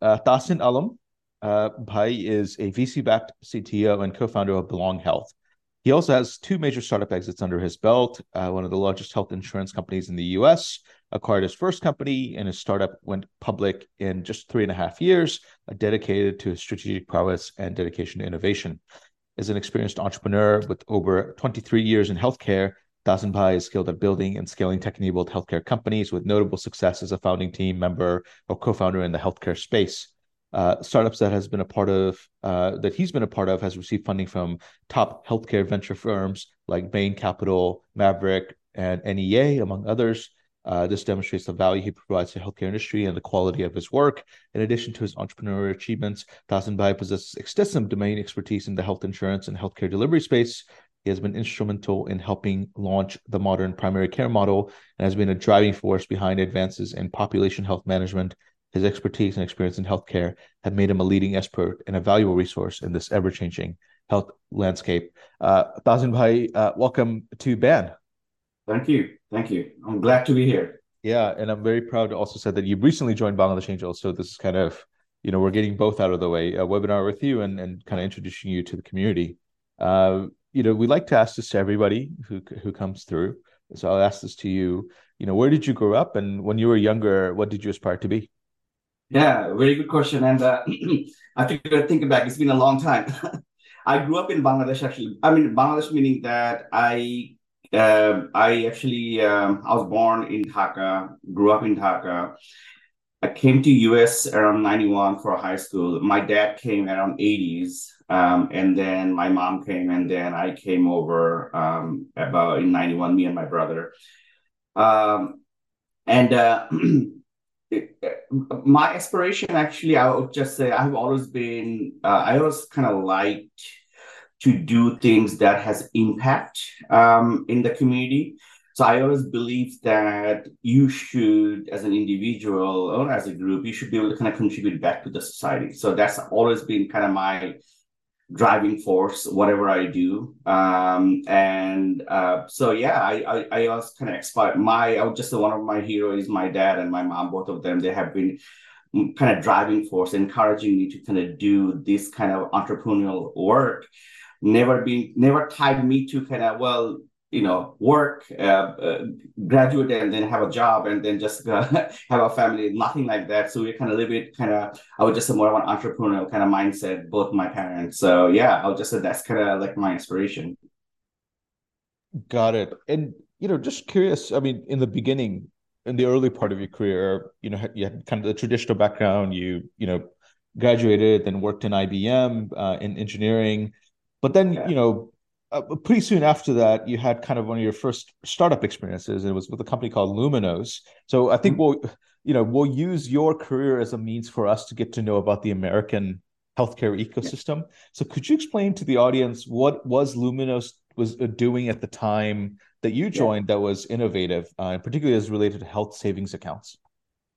uh, Tahasin Alam. Uh, Bhai is a VC-backed CTO and co-founder of Belong Health. He also has two major startup exits under his belt. Uh, one of the largest health insurance companies in the U.S. acquired his first company, and his startup went public in just three and a half years, uh, dedicated to strategic prowess and dedication to innovation. As an experienced entrepreneur with over 23 years in healthcare, Tahasin Bhai is skilled at building and scaling tech-enabled healthcare companies with notable success as a founding team member or co-founder in the healthcare space. Uh, startups that has been a part of uh, that he's been a part of has received funding from top healthcare venture firms like Bain Capital, Maverick, and NEA, among others. Uh, this demonstrates the value he provides to the healthcare industry and the quality of his work. In addition to his entrepreneurial achievements, Tahasin Bhai possesses extensive domain expertise in the health insurance and healthcare delivery space, he has been instrumental in helping launch the modern primary care model and has been a driving force behind advances in population health management. His expertise and experience in healthcare have made him a leading expert and a valuable resource in this ever changing health landscape. Uh, Tahasin Bhai, uh, welcome to BAN. Thank you. Thank you. I'm glad to be here. Yeah, and I'm very proud to also say that you've recently joined Bangladesh Angels. So this is kind of, you know, we're getting both out of the way, a webinar with you and, and kind of introducing you to the community. Uh, you know, we like to ask this to everybody who who comes through. So I'll ask this to you. You know, where did you grow up, and when you were younger, what did you aspire to be? Yeah, very good question. And uh, I think thinking back, it's been a long time. I grew up in Bangladesh. Actually, I mean Bangladesh, meaning that I uh, I actually um, I was born in Dhaka, grew up in Dhaka. I came to US around 91 for high school. My dad came around 80s. Um, and then my mom came, and then I came over um, about in 91, me and my brother. Um, and uh, it, my aspiration, actually, I would just say I've always been, uh, I always kind of liked to do things that has impact um, in the community. So I always believe that you should, as an individual or as a group, you should be able to kind of contribute back to the society. So that's always been kind of my driving force whatever i do um and uh so yeah i i, I was kind of expired my i was just one of my heroes my dad and my mom both of them they have been kind of driving force encouraging me to kind of do this kind of entrepreneurial work never been never tied me to kind of well you know work uh, uh, graduate and then have a job and then just uh, have a family nothing like that. So we kind of live it kind of i would just say more of an entrepreneurial kind of mindset both my parents. So yeah i'll just say that's kind of like my inspiration. Got it. And you know just curious i mean in the beginning in the early part of your career you know you had kind of the traditional background. You you know graduated then worked in ibm uh, in engineering. But then yeah. you know uh, pretty soon after that, you had kind of one of your first startup experiences, and it was with a company called Lumenos. So I think mm-hmm. we'll, you know, we'll use your career as a means for us to get to know about the American healthcare ecosystem. Yeah. So could you explain to the audience what was Lumenos was uh, doing at the time that you joined yeah. that was innovative, uh, and particularly as related to health savings accounts?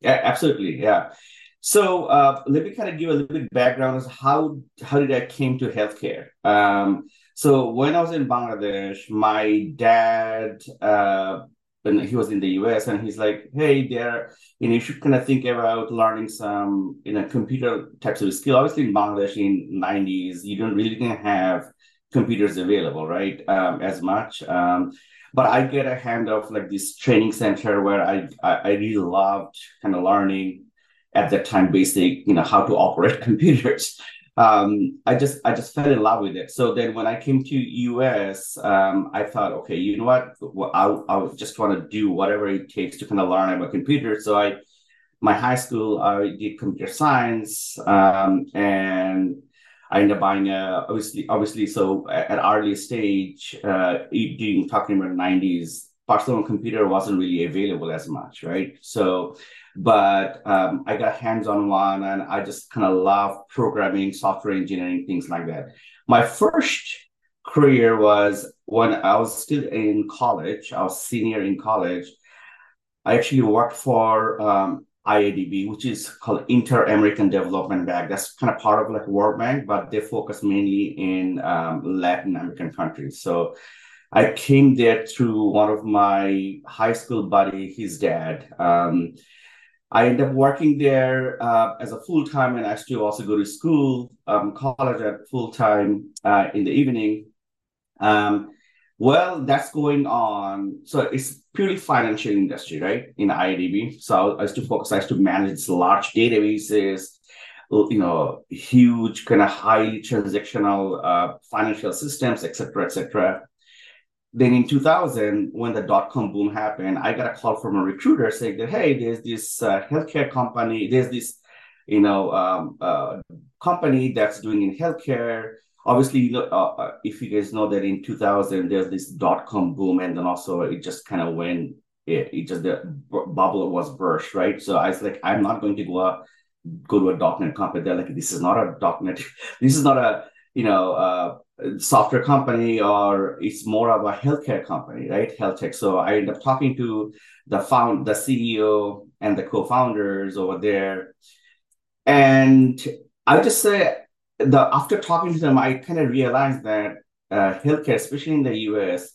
Yeah, absolutely. Yeah. So uh, let me kind of give a little bit background as how how did I came to healthcare. Um, so when I was in Bangladesh, my dad, uh, when he was in the US, and he's like, "Hey, there, you know, you should kind of think about learning some, you know, computer types of skill." Obviously, in Bangladesh in '90s, you don't really have computers available, right, um, as much. Um, but I get a hand of like this training center where I I, I really loved kind of learning at that time basic, you know, how to operate computers um, I just I just fell in love with it. So then when I came to US, um, I thought, okay, you know what? I I just want to do whatever it takes to kind of learn about computers. So I my high school I did computer science, um, and I ended up buying a obviously obviously so at early stage, uh, during talking about nineties, personal computer wasn't really available as much, right? So but um, I got hands on one and I just kind of love programming, software engineering, things like that. My first career was when I was still in college, I was senior in college. I actually worked for um, IADB, which is called Inter American Development Bank. That's kind of part of like World Bank, but they focus mainly in um, Latin American countries. So I came there through one of my high school buddy, his dad. Um, I ended up working there uh, as a full time, and I still also go to school, um, college at full time uh, in the evening. Um, well, that's going on. So it's purely financial industry, right? In IDB. So I used to focus. I used to manage large databases, you know, huge kind of highly transactional uh, financial systems, etc., etc. Then in 2000, when the dot com boom happened, I got a call from a recruiter saying that, hey, there's this uh, healthcare company, there's this, you know, um, uh, company that's doing in healthcare. Obviously, uh, uh if you guys know that in 2000, there's this dot com boom, and then also it just kind of went, it, it just the bubble was burst, right? So I was like, I'm not going to go out, go to a .NET company. They're like, this is not a .NET, this is not a, you know, uh, software company or it's more of a healthcare company, right? Health tech. So I end up talking to the found the CEO and the co-founders over there. And I just say the after talking to them, I kind of realized that uh, healthcare, especially in the US,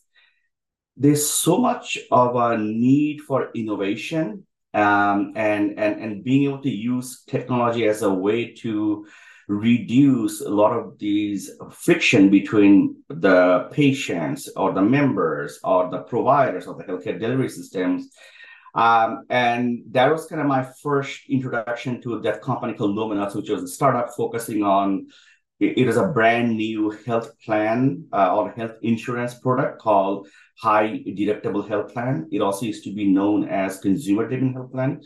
there's so much of a need for innovation um, and and and being able to use technology as a way to reduce a lot of these friction between the patients or the members or the providers of the healthcare delivery systems. Um, and that was kind of my first introduction to that company called Lumenos, which was a startup focusing on it is a brand new health plan uh, or health insurance product called high deductible health plan. It also used to be known as consumer driven health plan.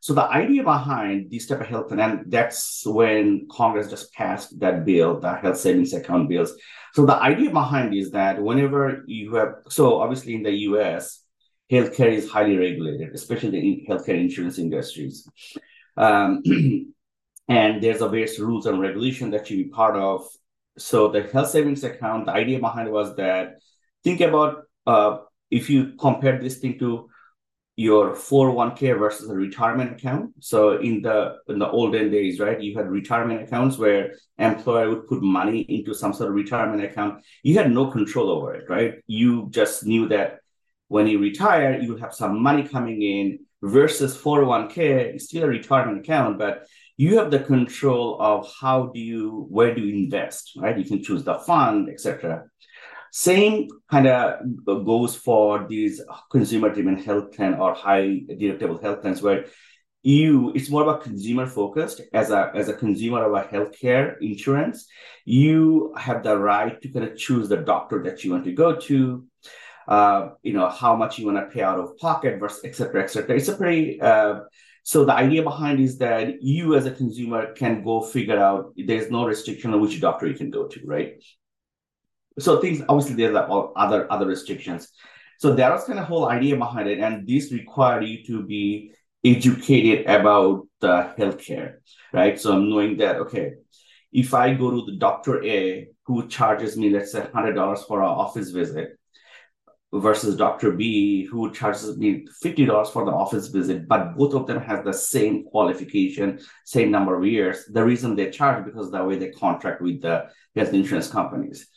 So the idea behind this type of health, and that's when Congress just passed that bill, the health savings account bills. So the idea behind is that whenever you have, so obviously in the U.S., healthcare is highly regulated, especially in healthcare insurance industries. Um, and there's a various rules and regulation that you be part of. So the health savings account, the idea behind was that think about uh, if you compare this thing to your 401k versus a retirement account. So in the in the olden days, right, you had retirement accounts where employer would put money into some sort of retirement account. You had no control over it, right? You just knew that when you retire, you have some money coming in versus 401k, it's still a retirement account, but you have the control of how do you where do you invest, right? You can choose the fund, etc. Same kind of goes for these consumer-driven health plan or high deductible health plans where you it's more about consumer focused. As a as a consumer of a healthcare insurance you have the right to kind of choose the doctor that you want to go to uh, you know how much you want to pay out of pocket versus et cetera et cetera. It's a pretty uh, so the idea behind is that you as a consumer can go figure out there's no restriction on which doctor you can go to right so things obviously there's like other other restrictions so that was kind of whole idea behind it and this required you to be educated about the healthcare right so i'm knowing that okay if i go to the doctor a who charges me let's say $100 for an office visit versus Dr. B, who charges me $50 for the office visit, but both of them have the same qualification, same number of years. The reason they charge because the way they contract with the health insurance companies.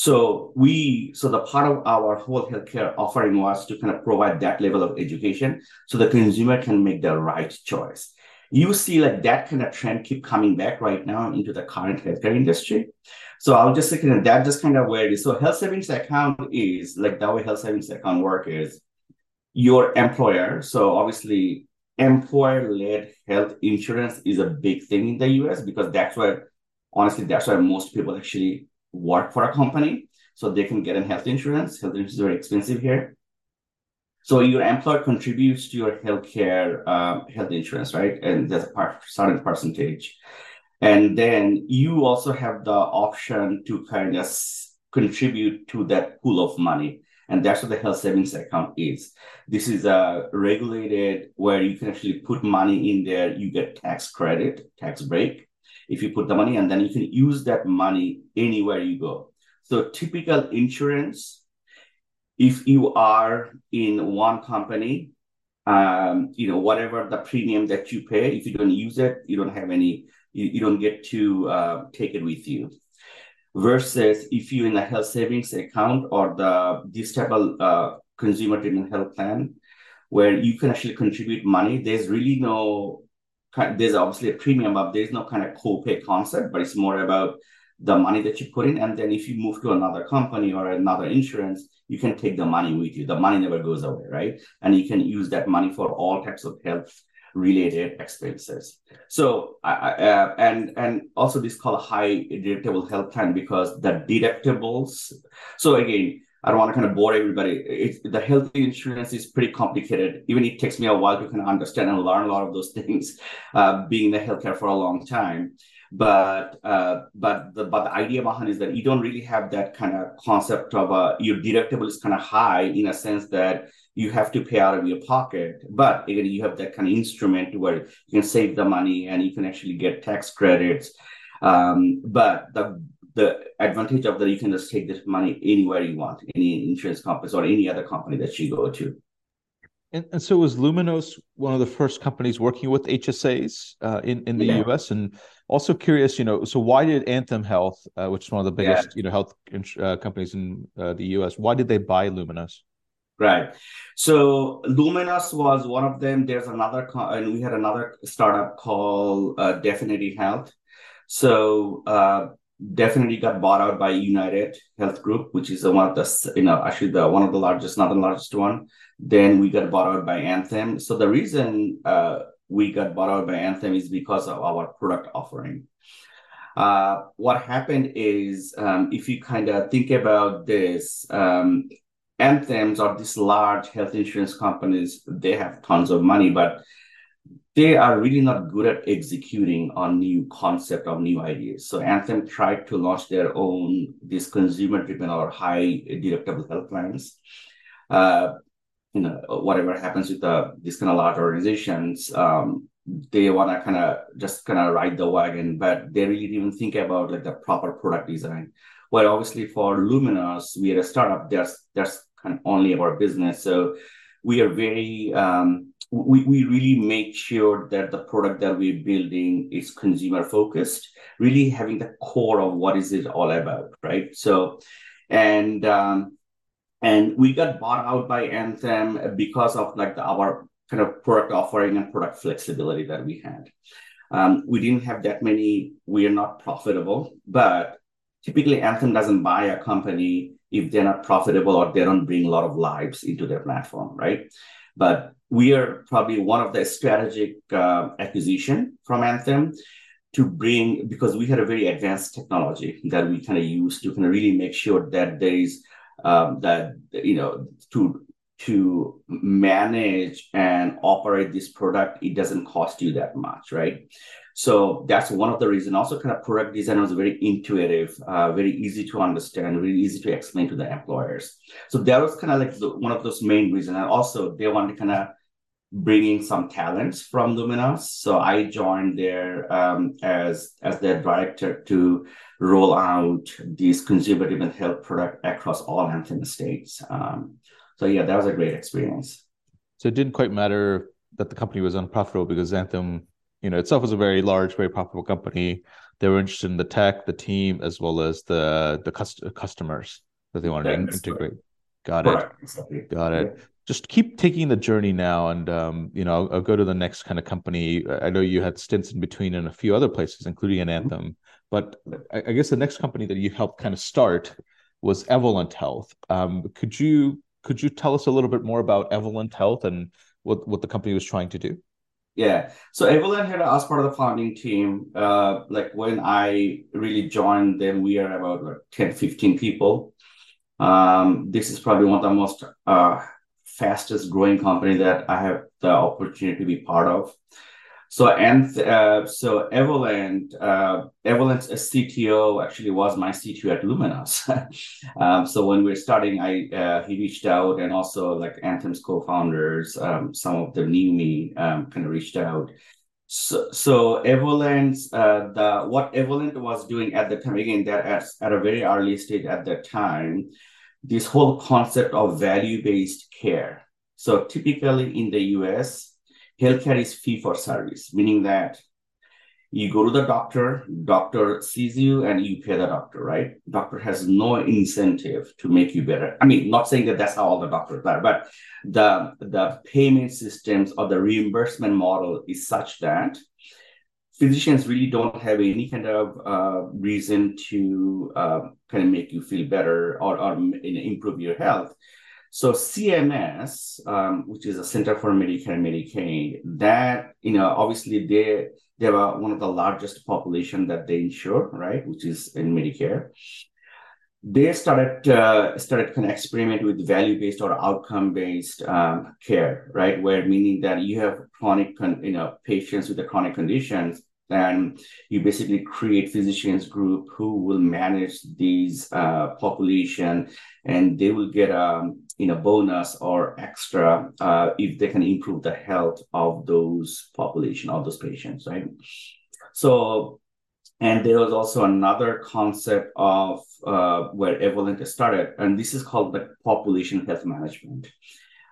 So we, so the part of our whole healthcare offering was to kind of provide that level of education so the consumer can make the right choice. You see like that kind of trend keep coming back right now into the current healthcare industry. So I'll just say that that just kind of where it is. So health savings account is like the way health savings account work is your employer. So obviously employer-led health insurance is a big thing in the US because that's where honestly that's where most people actually work for a company so they can get a health insurance. Health insurance is very expensive here. So your employer contributes to your healthcare uh, health insurance, right? And there's a part, certain percentage. And then you also have the option to kind of contribute to that pool of money. And that's what the health savings account is. This is a regulated where you can actually put money in there. You get tax credit, tax break if you put the money, and then you can use that money anywhere you go. So typical insurance, if you are in one company, um, you know, whatever the premium that you pay, if you don't use it, you don't have any, you, you don't get to uh, take it with you. Versus if you're in a health savings account or the this type of uh, consumer driven health plan, where you can actually contribute money. There's really no there's obviously a premium, but there's no kind of co-pay concept, but it's more about the money that you put in. And then if you move to another company or another insurance, you can take the money with you. The money never goes away, right? And you can use that money for all types of health related expenses. So, uh, and and also this called high deductible health plan because the deductibles. So again, I don't want to kind of bore everybody. It, the health insurance is pretty complicated. Even it takes me a while to kind of understand and learn a lot of those things, uh, being in the healthcare for a long time. But uh, but the but the idea behind is that you don't really have that kind of concept of uh, your deductible is kind of high in a sense that you have to pay out of your pocket. But again, you have that kind of instrument where you can save the money and you can actually get tax credits. Um, but the the advantage of that you can just take this money anywhere you want, any insurance company or any other company that you go to. And, and so was Lumenos one of the first companies working with HSAs uh, in in the yeah. U.S. and also curious, you know, so why did Anthem Health, uh, which is one of the biggest yeah. you know health uh, companies in uh, the U.S., why did they buy Lumenos? Right. So Lumenos was one of them. There's another, and we had another startup called uh, Definity Health. So uh, Definity got bought out by United Health Group, which is the one of the you know actually the one of the largest, not the largest one. Then we got bought out by Anthem. So the reason uh, we got bought out by Anthem is because of our product offering. Uh, what happened is, um, if you kind of think about this, um, Anthems are these large health insurance companies. They have tons of money, but they are really not good at executing on new concept of new ideas. So Anthem tried to launch their own this consumer-driven or high deductible health plans. Uh, you know, whatever happens with the these kind of large organizations, um, they want to kind of just kind of ride the wagon, but they really didn't think about like the proper product design. Well, obviously for Lumenos, we are a startup. There's there's kind of only our business, so we are very um, we, we really make sure that the product that we're building is consumer focused, really having the core of what is it all about, right? So, and um, and we got bought out by Anthem because of like the, our kind of product offering and product flexibility that we had. Um, we didn't have that many. We are not profitable, but typically Anthem doesn't buy a company if they're not profitable or they don't bring a lot of lives into their platform, right? But we are probably one of the strategic uh, acquisition from Anthem to bring because we had a very advanced technology that we kind of use to kind of really make sure that there is um, that you know to to manage and operate this product it doesn't cost you that much right so that's one of the reasons. Also, kind of product design was very intuitive, uh, very easy to understand, very easy to explain to the employers. So that was kind of like the, one of those main reasons. And also, they wanted to kind of bring in some talents from Lumenos. So I joined there um, as as their director to roll out these consumer-driven health product across all Anthem states. Um, so yeah, that was a great experience. So it didn't quite matter that the company was unprofitable because Anthem you know itself was a very large, very profitable company. They were interested in the tech, the team, as well as the the cust- customers that they wanted to integrate. Got it. Got it. Yeah. Just keep taking the journey now, and um, you know, I'll, I'll, go to the next kind of company. I know you had stints in between in a few other places, including an mm-hmm. Anthem. But I, I, guess the next company that you helped kind of start was Evolent Health. Um, could you could you tell us a little bit more about Evolent Health and what what the company was trying to do? Yeah. So Evolent had us part of the founding team. Uh, like when I really joined them, we are about like 10, 15 people. Um, this is probably one of the most uh, fastest growing company that I have the opportunity to be part of. So and uh, so Evolent, uh, Evolent's CTO actually was my CTO at Lumenos. um, so when we are starting, I uh, he reached out, and also like Anthem's co-founders, um, some of the new me um, kind of reached out. So, so Evolent, uh, the what Evolent was doing at the time again that at, at a very early stage at that time, this whole concept of value-based care. So typically in the US, healthcare is fee for service, meaning that you go to the doctor doctor sees you and you pay the doctor right doctor has no incentive to make you better i mean not saying that that's how all the doctors are but the the payment systems or the reimbursement model is such that physicians really don't have any kind of uh, reason to uh, kind of make you feel better or, or improve your health so CMS, um, which is a Center for Medicare and Medicaid, that you know obviously they they are one of the largest population that they insure, right? Which is in Medicare. They started uh, started kind of experiment with value based or outcome based um, care, right? Where meaning that you have chronic, con- you know, patients with the chronic conditions, and you basically create physicians group who will manage these uh, population and they will get a um, you know bonus or extra uh, if they can improve the health of those population of those patients right? So and there was also another concept of uh, where Evolent started, and this is called the population health management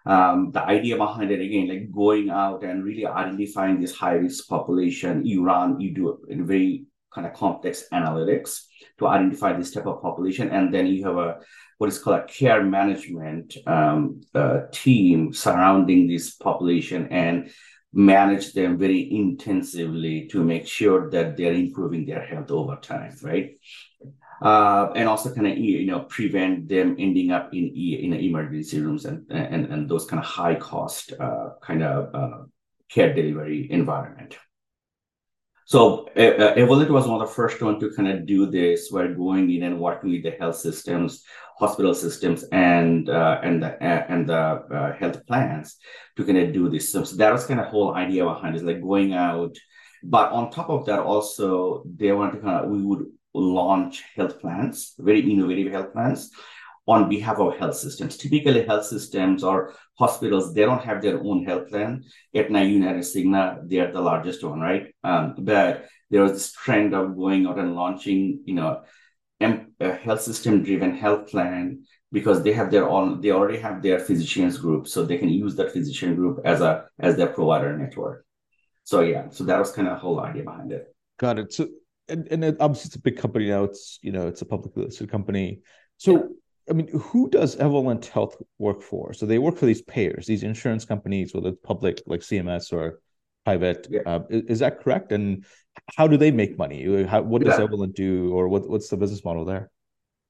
um, the idea behind it again, like going out and really identifying this high risk population, you run, you do a very kind of complex analytics to identify this type of population, and then you have a what is called a care management um, uh, team surrounding this population and manage them very intensively to make sure that they're improving their health over time, right? Uh, and also kind of you know prevent them ending up in in emergency rooms and and and those kind of high cost uh, kind of uh, care delivery environment. So uh, was one of the first one to kind of do this. We're going in and working with the health systems, hospital systems, and uh, and the and the uh, health plans to kind of do this. So, so that was kind of whole idea behind it, like going out. But on top of that, also they wanted to kind of we would launch health plans, very innovative health plans on behalf of health systems. Typically, health systems or hospitals, they don't have their own health plan. Aetna, United, Cigna, they are the largest one, right? Um, but there was this trend of going out and launching, you know, a health system driven health plan because they have their own, they already have their physicians group, so they can use that physician group as a as their provider network. So yeah, so that was kind of the whole idea behind it. Got it. So and, and obviously it's a big company now. It's you know it's a publicly listed company. So yeah. I mean, who does Evolent Health work for? So they work for these payers, these insurance companies, whether it's public like CMS or private. Yeah. Uh, is, is, that correct? And how do they make money? How, what does yeah. Evolent do, or what, what's the business model there?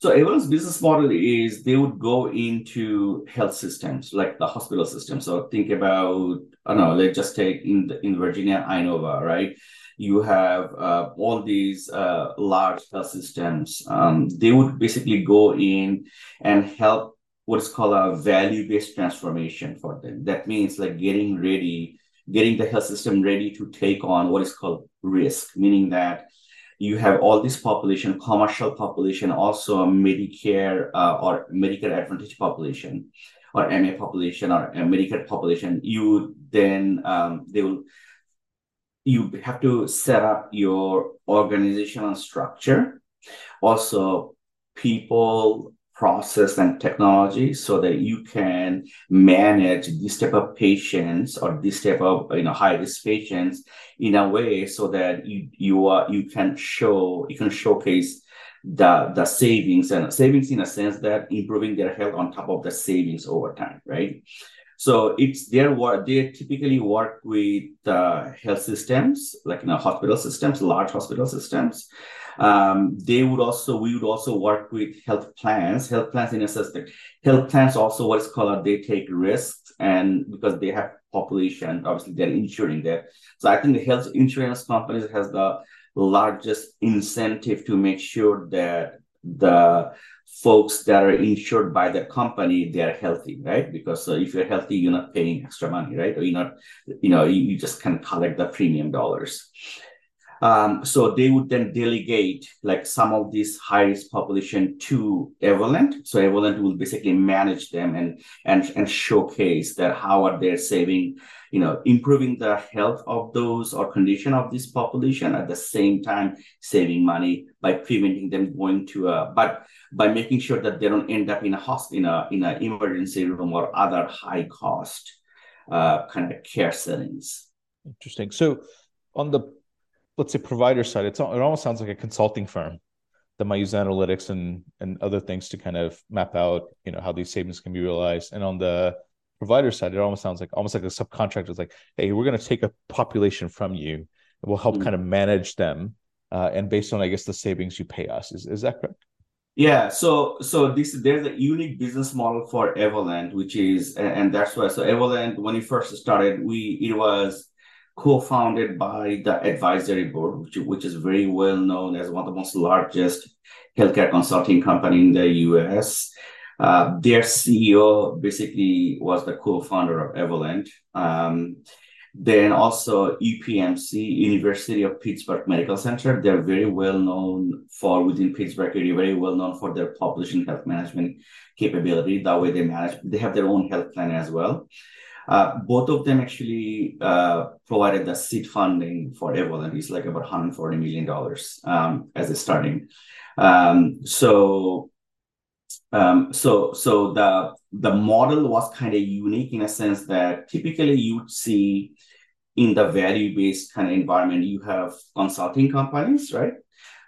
So Evolent's business model is they would go into health systems like the hospital system. So think about I don't know, let's just take in the, in Virginia, Inova, right? You have uh, all these uh, large health systems. Um, they would basically go in and help what is called a value-based transformation for them. That means like getting ready, getting the health system ready to take on what is called risk, meaning that you have all this population, commercial population, also a Medicare uh, or Medicare Advantage population, or MA population or Medicare population. You then um, they will you have to set up your organizational structure, also people, process, and technology so that you can manage this type of patients or this type of you know high risk patients in a way so that you you are you can show you can showcase the the savings and savings in a sense that improving their health on top of the savings over time, right? So it's their work. They typically work with uh, health systems, like you know, hospital systems, large hospital systems. Um, they would also, we would also work with health plans. Health plans, in a like health plans also what is called they take risks, and because they have population, obviously they're insuring that. So I think the health insurance companies has the largest incentive to make sure that the folks that are insured by the company they're healthy right? Because uh, if you're healthy you're not paying extra money right? Or you're not you know you, you just can collect the premium dollars um, so they would then delegate like some of this high risk population to Evolent. So Evolent will basically manage them and and and showcase that how are they saving, you know, improving the health of those or condition of this population at the same time saving money by preventing them going to a but by making sure that they don't end up in a hospital in a in an emergency room or other high cost uh, kind of care settings. Interesting. So on the let's say provider side, it's it almost sounds like a consulting firm that might use analytics and and other things to kind of map out you know how these savings can be realized. And on the provider side, it almost sounds like almost like a subcontractor is like, hey, we're going to take a population from you, and we'll help mm-hmm. kind of manage them, uh, and based on I guess the savings you pay us. Is is that correct? Yeah, so so this there's a unique business model for Evolent, which is and that's why so Evolent when it first started, we it was co-founded by the advisory board, which, which is very well known as one of the most largest healthcare consulting company in the US. Uh, their CEO basically was the co-founder of Evolent. Um, then also UPMC, University of Pittsburgh Medical Center. They're very well known for within Pittsburgh area, very well known for their population health management capability. That way they manage, they have their own health plan as well. Uh, both of them actually uh, provided the seed funding for Evolent. It's like about $140 million um, as a starting. Um, so, um, so, so the the model was kind of unique in a sense that typically you'd see in the value based kind of environment, you have consulting companies, right?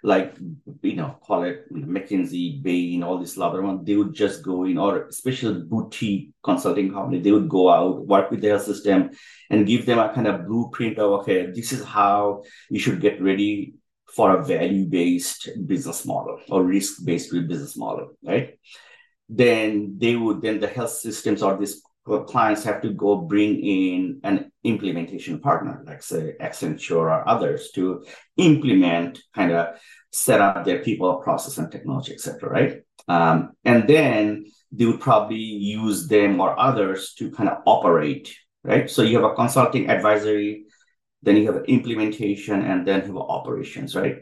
Like you know call it McKinsey, Bain, all these other ones, they would just go in, or especially boutique consulting company, they would go out, work with their system, and give them a kind of blueprint of okay, this is how you should get ready for a value-based business model or risk-based business model, right? Then they would then the health systems or these clients have to go bring in an implementation partner, like say Accenture or others, to implement, kind of set up their people, process, and technology, etc. Right, um, and then they would probably use them or others to kind of operate. Right, so you have a consulting advisory, then you have implementation, and then you have operations. Right,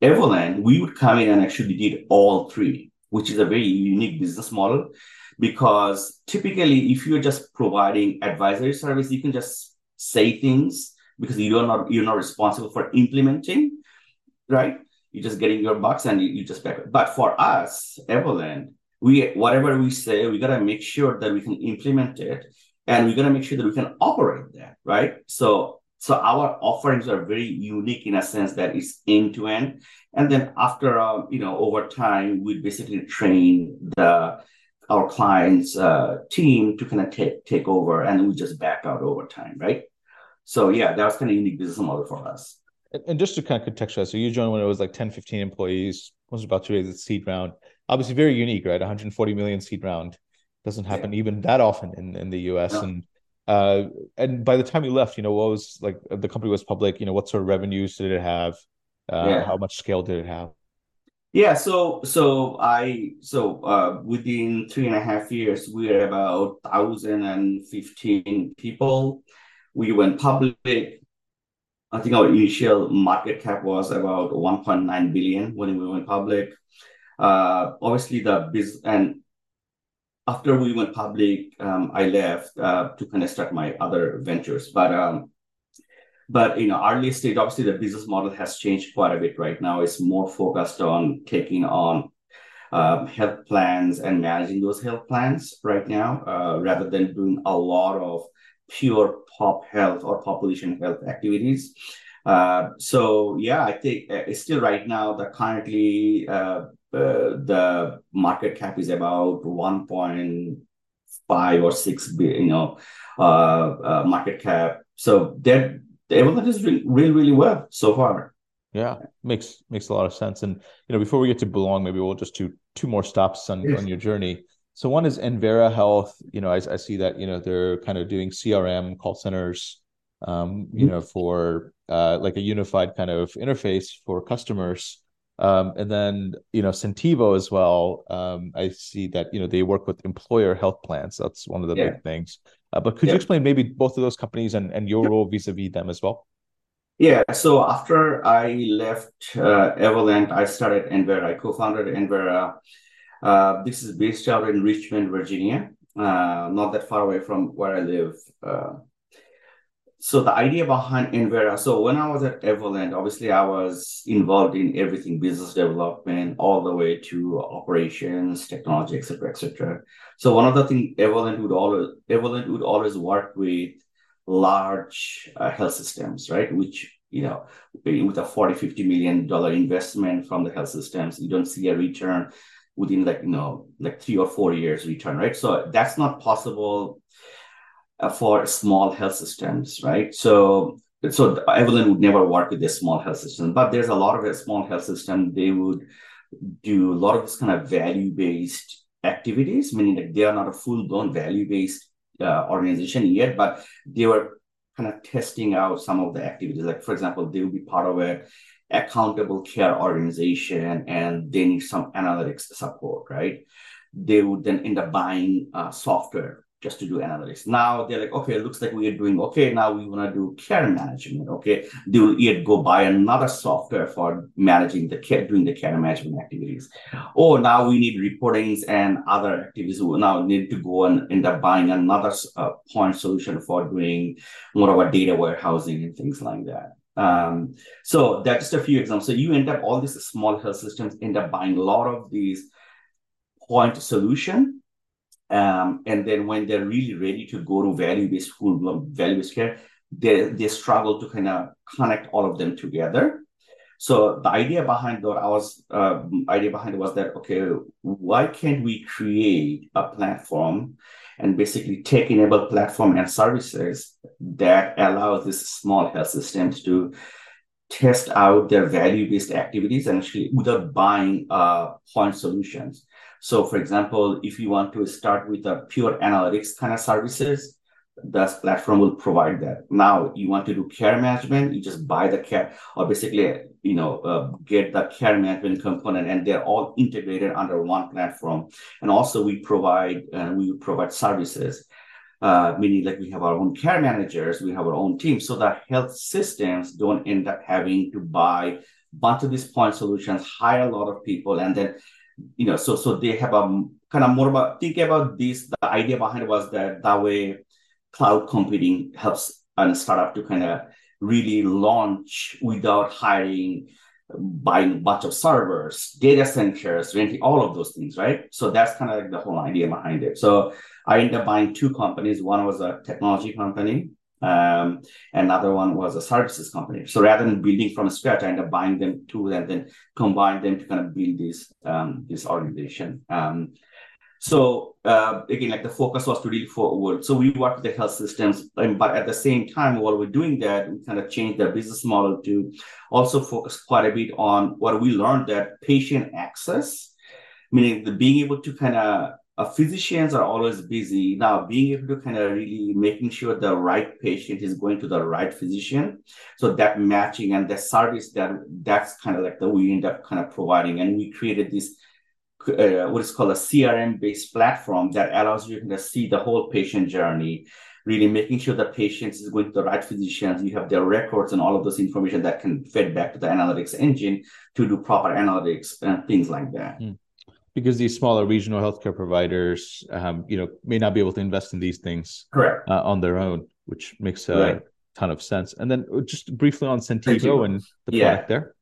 Evolent, we would come in and actually did all three, which is a very unique business model because typically if you're just providing advisory service you can just say things because you're not you're not responsible for implementing right? You're just getting your bucks and you, you just back but for us evolent we whatever we say we got to make sure that we can implement it and we got to make sure that we can operate that right? So so our offerings are very unique in a sense that it's end to end and then after um, you know over time we basically train the our client's uh, team to kind of take take over, and we just back out over time, right? So yeah, that was kind of unique business model for us. And just to kind of contextualize, so you joined when it was like 10, 15 employees, was about to raise the seed round. Obviously, very unique, right? 140 million seed round doesn't happen yeah. even that often in, in the US. No. And uh, and by the time you left, you know, what was like the company was public, you know, what sort of revenues did it have? Uh, yeah. How much scale did it have? Yeah, so so I so uh, within three and a half years, we're about thousand and fifteen people. We went public. I think our initial market cap was about 1.9 billion when we went public. Uh, obviously, the business and after we went public, um, I left uh, to kind of start my other ventures. But um, but you know, early stage, obviously the business model has changed quite a bit right now. It's more focused on taking on um, health plans and managing those health plans right now, uh, rather than doing a lot of pure pop health or population health activities. Uh, so yeah, I think uh, it's still right now the currently uh, uh the market cap is about 1.5 or 6 billion, you know, uh, market cap. So that Evolent is really, really, really well so far. Yeah, makes makes a lot of sense. And you know, before we get to Belong, maybe we'll just do two more stops on, yes. on your journey. So one is Envera Health. You know, I, I see that you know they're kind of doing CRM call centers. Um, you mm-hmm. know, for uh, like a unified kind of interface for customers. Um, and then you know Centivo as well. Um, I see that you know they work with employer health plans. That's one of the yeah. big things. Uh, but could yeah. you explain maybe both of those companies and, and your role vis-a-vis them as well? Yeah. So after I left uh, Evolent, I started Envera. I co-founded Envera. Uh, this is based out in Richmond, Virginia, uh, not that far away from where I live. So the idea behind Envera, so when I was at Evolent, obviously I was involved in everything, business development, all the way to operations, technology, etc., etc. So one of the things Evolent would always Evolent would always work with large uh, health systems, right? Which you know, with a 40, 50 million dollar investment from the health systems, you don't see a return within like, you know, like three or four years return, right? So that's not possible for small health systems, right? So so Evolent would never work with a small health system, but there's a lot of a small health system. They would do a lot of this kind of value based activities, meaning that they are not a full blown value based uh, organization yet, but they were kind of testing out some of the activities. Like for example, they would be part of a accountable care organization, and they need some analytics support, right? They would then end up buying uh, software just to do analytics. Now they're like, okay, it looks like we are doing okay. Now we want to do care management. Okay, they will yet go buy another software for managing the care, doing the care management activities. Oh, now we need reportings and other activities. We now need to go and end up buying another uh, point solution for doing more of a data warehousing and things like that. Um, so that's just a few examples. So you end up all these small health systems end up buying a lot of these point solution um, and then when they're really ready to go to value-based full value-based care, they, they struggle to kind of connect all of them together. So the idea behind that I was uh, idea behind was that okay, why can't we create a platform and basically tech enabled platform and services that allows these small health systems to test out their value based activities and actually without buying uh, point solutions. So, for example, if you want to start with a pure analytics kind of services, this platform will provide that. Now, you want to do care management, you just buy the care, or basically, you know, uh, get the care management component, and they're all integrated under one platform. And also, we provide uh, we provide services, uh, meaning like we have our own care managers, we have our own team, so that health systems don't end up having to buy bunch of these point solutions, hire a lot of people, and then you know, so so they have a kind of more about think about this. The idea behind was that that way, cloud computing helps a startup to kind of really launch without hiring, buying a bunch of servers, data centers, renting all of those things, right? So that's kind of like the whole idea behind it. So I ended up buying two companies. One was a technology company, um, another one was a services company. So rather than building from scratch, I ended up buying them two and then combine them to kind of build this um, this organization. Um, so uh, again, like the focus was to really forward. So we work with the health systems, but at the same time, while we're doing that, we kind of changed the business model to also focus quite a bit on what we learned that patient access, meaning the being able to kind of uh, physicians are always busy. Now being able to kind of really making sure the right patient is going to the right physician. So that matching and the service that that's kind of like the we end up kind of providing. And we created this uh, what is called a crm based platform that allows you to see the whole patient journey really making sure the patient is going to the right physicians. You have their records and all of those information that can feed back to the analytics engine to do proper analytics and things like that. Mm because these smaller regional healthcare providers, um, you know, may not be able to invest in these things correct uh, on their own, which makes a right. ton of sense. And then uh, just briefly on Centivo, Centivo. and the yeah. product there.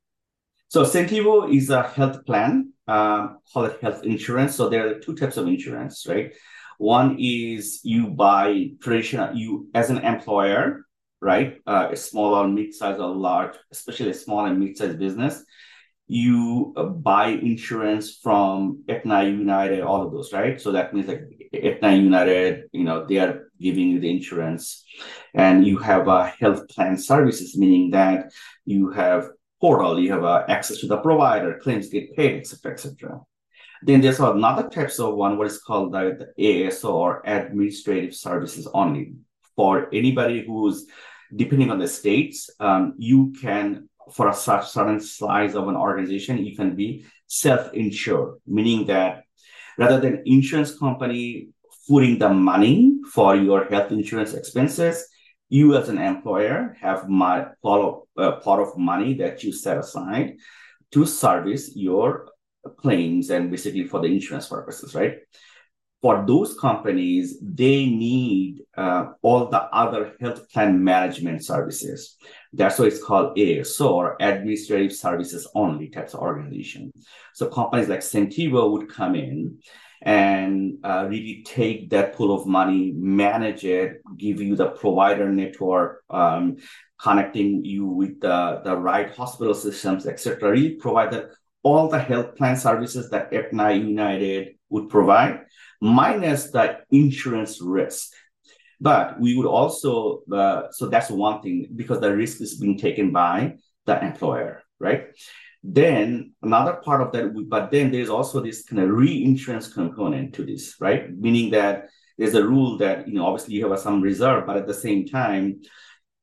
So Centivo is a health plan, um, call it health insurance. So there are two types of insurance, right? One is you buy traditional, you as an employer, right? Uh, a small or mid-sized or large, especially a small and mid-sized business you uh, buy insurance from Aetna, United, all of those, right? So that means like Aetna, United, you know, they are giving you the insurance, and you have a health plan services, meaning that you have portal, you have uh, access to the provider, claims get paid, etc., etc. Then there's another types of one, what is called the, the ASO or administrative services only. For anybody who's depending on the states, um, you can for a certain size of an organization, you can be self-insured, meaning that rather than insurance company footing the money for your health insurance expenses, you as an employer have my part uh, part of money that you set aside to service your claims and basically for the insurance purposes, right? For those companies, they need uh, all the other health plan management services. That's why it's called ASO or Administrative Services Only types of organization. So companies like Centivo would come in and uh, really take that pool of money, manage it, give you the provider network, um, connecting you with the, the right hospital systems, etc. Really provided all the health plan services that Aetna United would provide, minus the insurance risk. But we would also, uh, so that's one thing because the risk is being taken by the employer, right? Then another part of that, but then there's also this kind of reinsurance component to this, right? Meaning that there's a rule that, you know, obviously you have some reserve, but at the same time,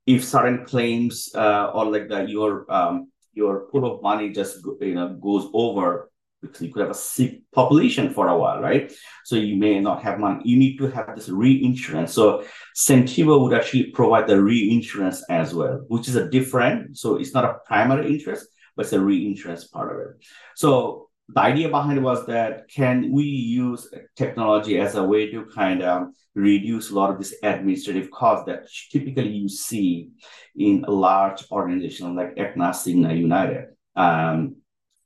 if certain claims uh, or like that, your um, your pool of money just you know goes over because you could have a sick population for a while, right? So you may not have money. You need to have this reinsurance. So Centivo would actually provide the reinsurance as well, which is a different. So it's not a primary interest, but it's a reinsurance part of it. So the idea behind it was that can we use technology as a way to kind of reduce a lot of this administrative cost that typically you see in a large organization like Aetna, Cigna, United. Um,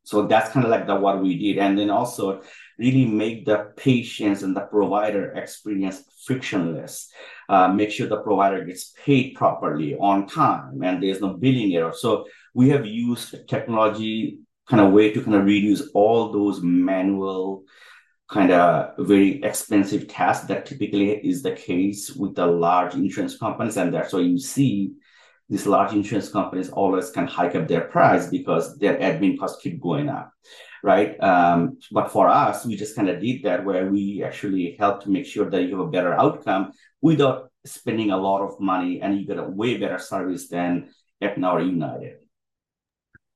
so that's kind of like the what we did, and then also really make the patients and the provider experience frictionless. Uh, make sure the provider gets paid properly on time, and there's no billing error. So we have used technology kind of way to kind of reduce all those manual kind of very expensive tasks that typically is the case with the large insurance companies and that's why you see these large insurance companies always can hike up their price because their admin costs keep going up right? Um, but for us we just kind of did that where we actually help to make sure that you have a better outcome without spending a lot of money and you get a way better service than Aetna or United.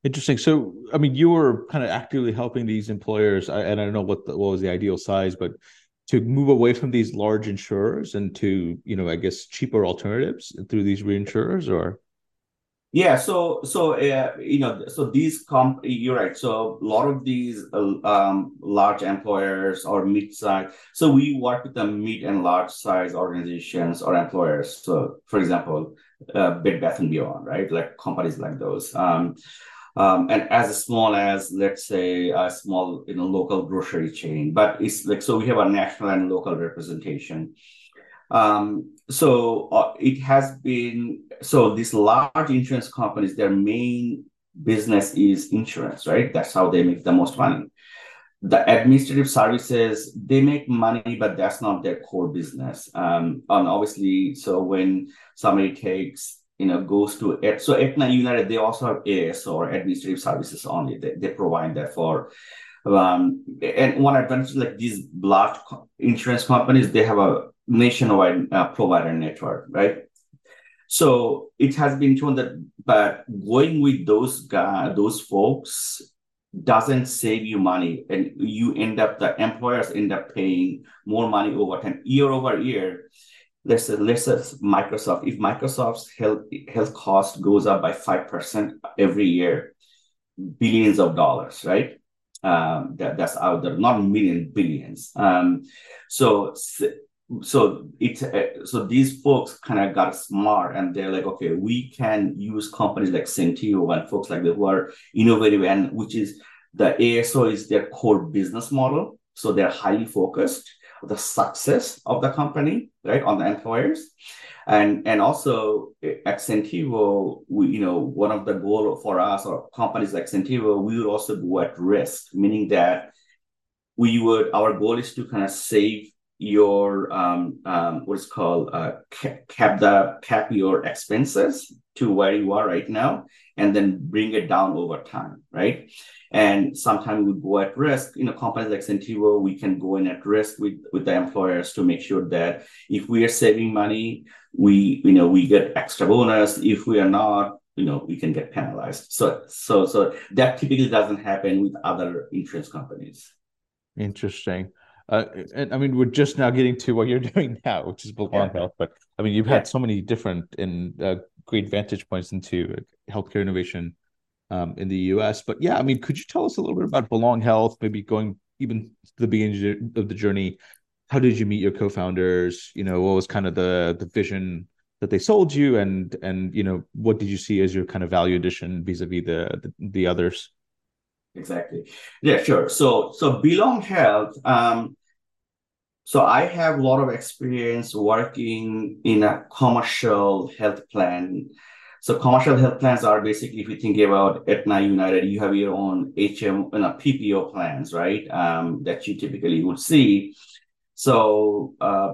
Interesting. So, I mean, you were kind of actively helping these employers, and I don't know what the, what was the ideal size, but to move away from these large insurers and to, you know, I guess cheaper alternatives through these reinsurers, or yeah. So, so uh, you know, so these comp, you're right. So a lot of these uh, um, large employers or mid-size. So we work with the mid and large size organizations or employers. So, for example, uh, Bed Bath and Beyond, right? Like companies like those. Um, um, and as small as let's say a small you know local grocery chain but it's like so we have a national and local representation. Um, so uh, it has been so these large insurance companies their main business is insurance right? That's how they make the most money. The administrative services they make money but that's not their core business. Um, and obviously so when somebody takes you know, goes to it. So Aetna United, they also have AS or administrative services only. They, they provide that for, um, and one advantage like these large insurance companies, they have a nationwide uh, provider network, right? So it has been shown that, but going with those guys, those folks doesn't save you money, and you end up the employers end up paying more money over time, year over year let's say, let's say Microsoft, if Microsoft's health health cost goes up by five percent every year, billions of dollars, right? Um, that that's out there, not million billions. Um, so so it uh, so these folks kind of got smart and they're like, okay, we can use companies like Centivo and folks like that who are innovative and which is the ASO is their core business model. So they're highly focused the success of the company, right, on the employers. And and also at Centivo, we, you know, one of the goal for us or companies like Centivo, we would also go at risk, meaning that we would our goal is to kind of save your um, um, what is called uh, cap the cap your expenses to where you are right now, and then bring it down over time, right? And sometimes we go at risk. You know, companies like Centivo, we can go in at risk with, with the employers to make sure that if we are saving money, we, you know, we get extra bonus. If we are not, you know, we can get penalized. So, so, so that typically doesn't happen with other insurance companies. Interesting. Uh, and I mean, we're just now getting to what you're doing now, which is Belong yeah. Health. But I mean, you've yeah. had so many different and uh, great vantage points into healthcare innovation um, in the US. But yeah, I mean, could you tell us a little bit about Belong Health, maybe going even to the beginning of the journey? How did you meet your co-founders? You know, what was kind of the the vision that they sold you, and and you know, what did you see as your kind of value addition vis-a-vis the the, the others? Exactly. Yeah, sure. So so Belong Health. Um, so I have a lot of experience working in a commercial health plan So commercial health plans are basically, if you think about Aetna United, you have your own HM, you know, PPO plans, right? Um, that you typically would see. So uh,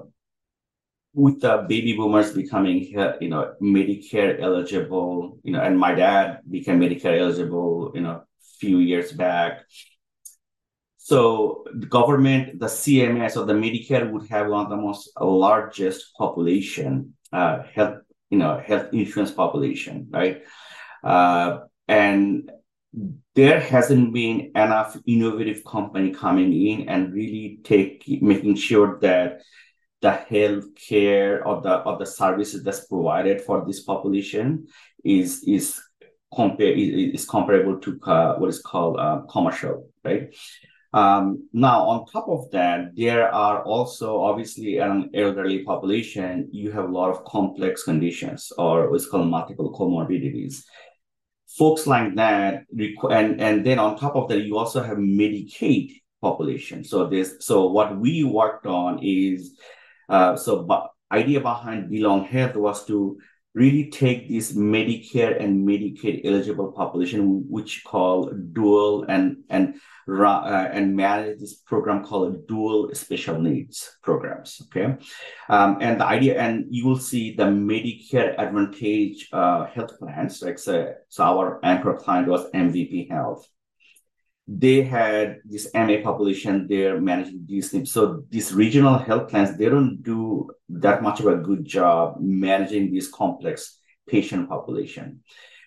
with the baby boomers becoming, you know, Medicare eligible, you know, and my dad became Medicare eligible, you know, a few years back. So the government, the CMS or the Medicare would have one of the most largest population uh, health you know health insurance population, right? Uh, and there hasn't been enough innovative company coming in and really take making sure that the health care or the or the services that's provided for this population is is compare is, comparable to uh, what is called uh, commercial, right? Um, now, on top of that, there are also obviously an elderly population. You have a lot of complex conditions, or what's called multiple comorbidities. Folks like that, and and then on top of that, you also have Medicaid population. So this, so what we worked on is, uh, so but idea behind Belong Health was to really take this Medicare and Medicaid eligible population, which call dual and and uh, and manage this program called dual special needs programs. Okay, um, and the idea, and you will see the Medicare Advantage uh, health plans. Like so, so our anchor client was MVP Health. They had this MA population. They're managing these things. So these regional health plans, they don't do that much of a good job managing this complex patient population.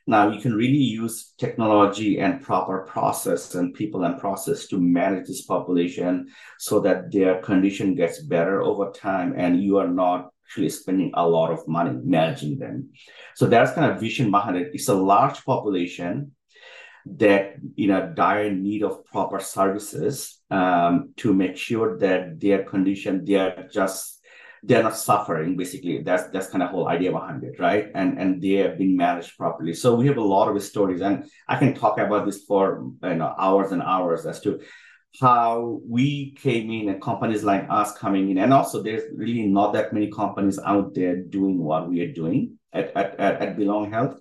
Now you can really use technology and proper process and people and process to manage this population so that their condition gets better over time and you are not actually spending a lot of money managing them. So that's kind of vision behind it. It's a large population that in a dire need of proper services um, to make sure that their condition, they are just they're not suffering basically. That's that's kind of whole idea behind it right? And and they are being managed properly. So we have a lot of stories and i can talk about this for you know hours and hours as to how we came in and companies like us coming in. And also there's really not that many companies out there doing what we are doing at at, at, at belong health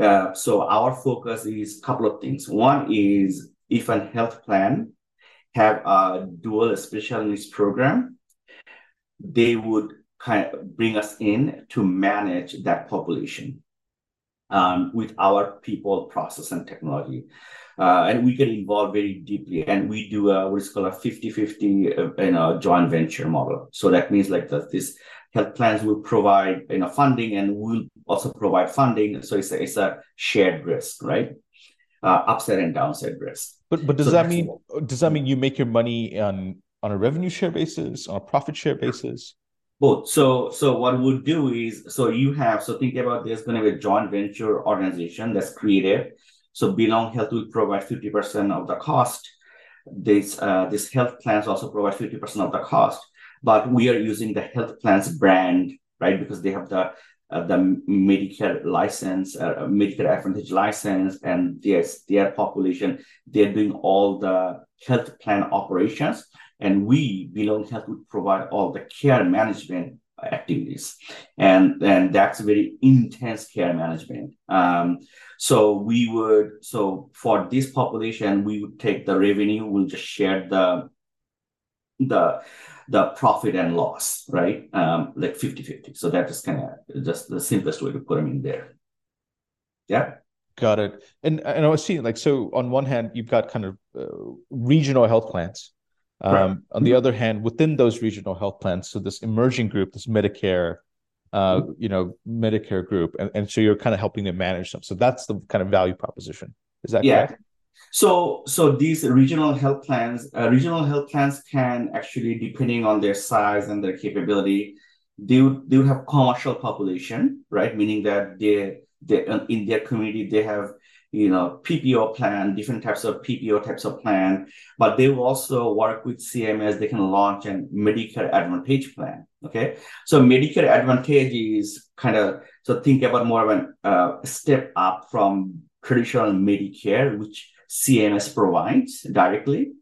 uh, so our focus is a couple of things one is if a health plan have a dual special needs program they would kind of bring us in to manage that population um, with our people, process, and technology. Uh, and we get involved very deeply. And we do a, what is called a 50 50 uh, a joint venture model. So that means like that this health plans will provide you know, funding and we'll also provide funding. So it's a, it's a shared risk, right? Uh, upside and downside risk. But but does so that mean does that mean you make your money on on a revenue share basis, on a profit share basis? Both. So, so what we'll do is, so you have, so think about there's going to be a joint venture organization that's created. So Belong Health will provide 50% of the cost. This, uh, this health plans also provide 50% of the cost, but we are using the health plans brand, right? Because they have the, uh, the Medicare license, uh, Medicare Advantage license, and yes, their population, they're doing all the health plan operations. And we belong health would provide all the care management activities. And and that's very intense care management. Um, so we would so for this population we would take the revenue we'll just share the the the profit and loss right um, like 50 50 so that is kind of just the simplest way to put them in there yeah got it and and i was seeing like so on one hand you've got kind of uh, regional health plans um, right. On the mm-hmm. other hand, within those regional health plans, so this emerging group, this Medicare, uh, mm-hmm. you know, Medicare group, and, and so you're kind of helping them manage them. So that's the kind of value proposition. Is that yeah. correct? So, so these regional health plans, uh, regional health plans can actually, depending on their size and their capability, they would they would have commercial population, right? Meaning that they they in their community they have you know, PPO plan, different types of PPO types of plan, but they will also work with CMS. They can launch a Medicare Advantage plan. Okay, so Medicare Advantage is kind of so think about more of a uh, step up from traditional Medicare, which CMS provides directly,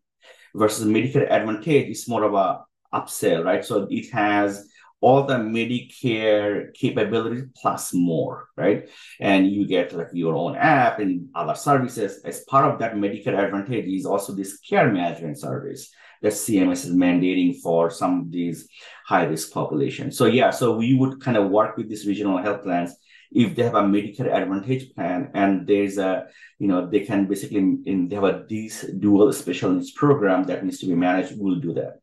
versus Medicare Advantage is more of a upsell, right? So it has all the Medicare capabilities plus more, right? And you get like your own app and other services. As part of that Medicare Advantage is also this care management service that CMS is mandating for some of these high risk populations. So yeah, so we would kind of work with these regional health plans if they have a Medicare Advantage plan and there's a, you know, they can basically in they have a this dual special needs program that needs to be managed, we'll do that.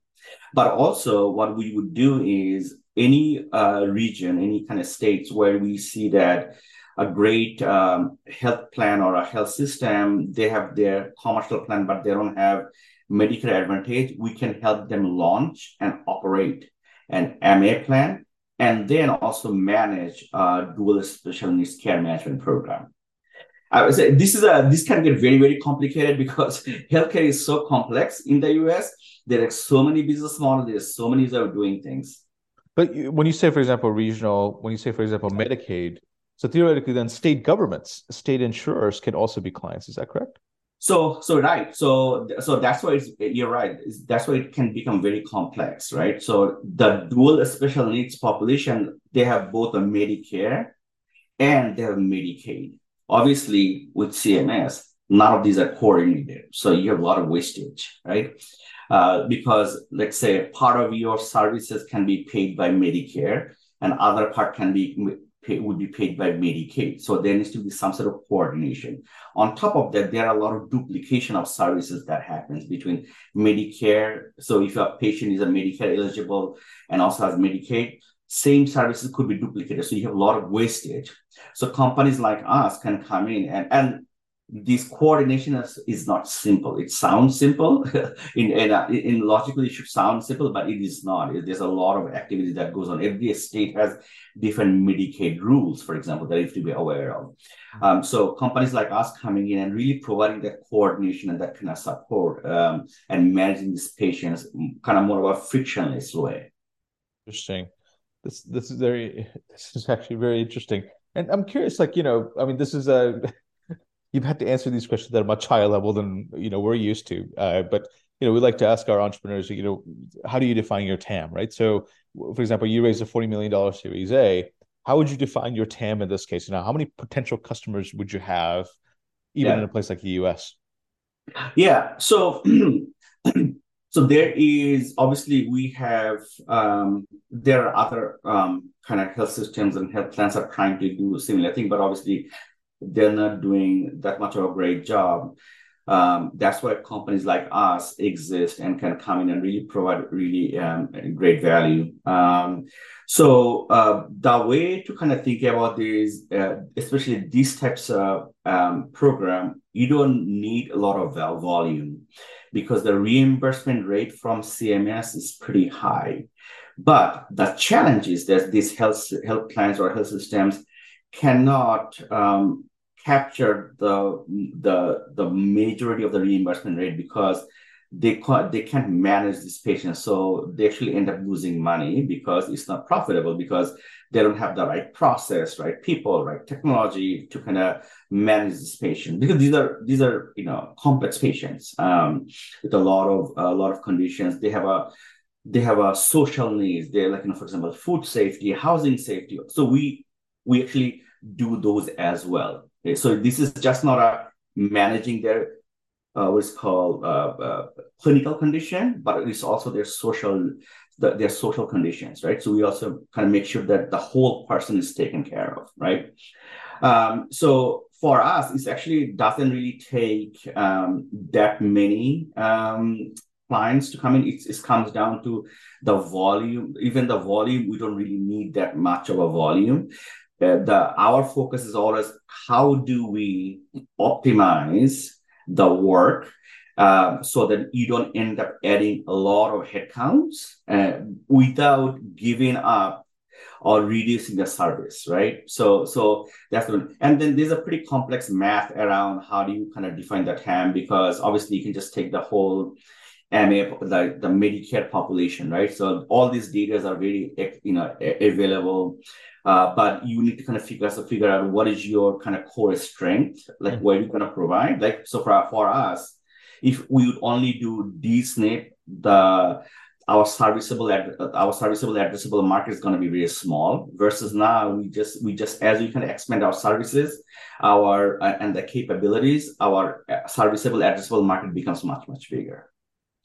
But also, what we would do is any uh, region, any kind of states where we see that a great um, health plan or a health system, they have their commercial plan, but they don't have Medicare Advantage, we can help them launch and operate an MA plan and then also manage a dual special needs care management program. I would say this is a this can get very very complicated because healthcare is so complex in the US. There are so many business models. There are so many ways of doing things. But when you say, for example, regional, when you say, for example, Medicaid, so theoretically, then state governments, state insurers can also be clients. Is that correct? So, so right. So, so that's why it's, you're right. That's why it can become very complex, right? So the dual special needs population, they have both a Medicare and they have Medicaid. Obviously, with CMS, none of these are coordinated. So you have a lot of wastage, right? Uh, because let's say part of your services can be paid by Medicare and other part can be pay, would be paid by Medicaid. So there needs to be some sort of coordination. On top of that, there are a lot of duplication of services that happens between Medicare. So if a patient is a Medicare eligible and also has Medicaid, same services could be duplicated. So you have a lot of wastage. So companies like us can come in and, and this coordination is, is not simple. It sounds simple, in, in, uh, in logically it should sound simple, but it is not. There's a lot of activity that goes on. Every state has different Medicaid rules, for example, that you have to be aware of. Um, so companies like us coming in and really providing that coordination and that kind of support um, and managing these patients kind of more of a frictionless way. Interesting. This this is very this is actually very interesting. And I'm curious, like, you know, I mean, this is a you've had to answer these questions at a much higher level than you know we're used to. Uh, but you know, we like to ask our entrepreneurs, you know, how do you define your TAM, right? So, for example, you raised a forty million dollar Series A. How would you define your TAM in this case? Now, how many potential customers would you have, even yeah. in a place like the US? Yeah. So. so there is obviously we have um, there are other um, kind of health systems and health plans are trying to do a similar thing but obviously they're not doing that much of a great job. Um, that's why companies like us exist and can come in and really provide really um, great value. Um, so uh, the way to kind of think about this, uh, especially these types of um, program, you don't need a lot of volume because the reimbursement rate from CMS is pretty high. But the challenge is that these health health plans or health systems cannot um, capture the the the majority of the reimbursement rate because they can't they can't manage this patient. So they actually end up losing money because it's not profitable because they don't have the right process right people right technology to kind of manage this patient. Because these are these are you know complex patients um, with a lot of a lot of conditions. They have a they have a social needs. They're like you know for example food safety housing safety. So we we actually do those as well. Okay, so this is just not a managing their uh, what's called uh, uh, clinical condition, but it's also their social the, their social conditions, right? So we also kind of make sure that the whole person is taken care of, right? Um, so for us, it actually doesn't really take um, that many um, clients to come in. It, it comes down to the volume. Even the volume, we don't really need that much of a volume the our focus is always how do we optimize the work uh, so that you don't end up adding a lot of headcounts uh, without giving up or reducing the service, right? So, so that's one. And then there's a pretty complex math around how do you kind of define the TAM because obviously you can just take the whole MA, the, the Medicare population, right? So all these data are very, you know, available. Uh, but you need to kind of figure out, figure out what is your kind of core strength, like mm-hmm. what you're going to provide. Like, so for, for us, if we would only do D-SNP, the our serviceable ad- our serviceable addressable market is going to be very small versus now we just we just as we can expand our services our uh, and the capabilities our uh, serviceable addressable market becomes much much bigger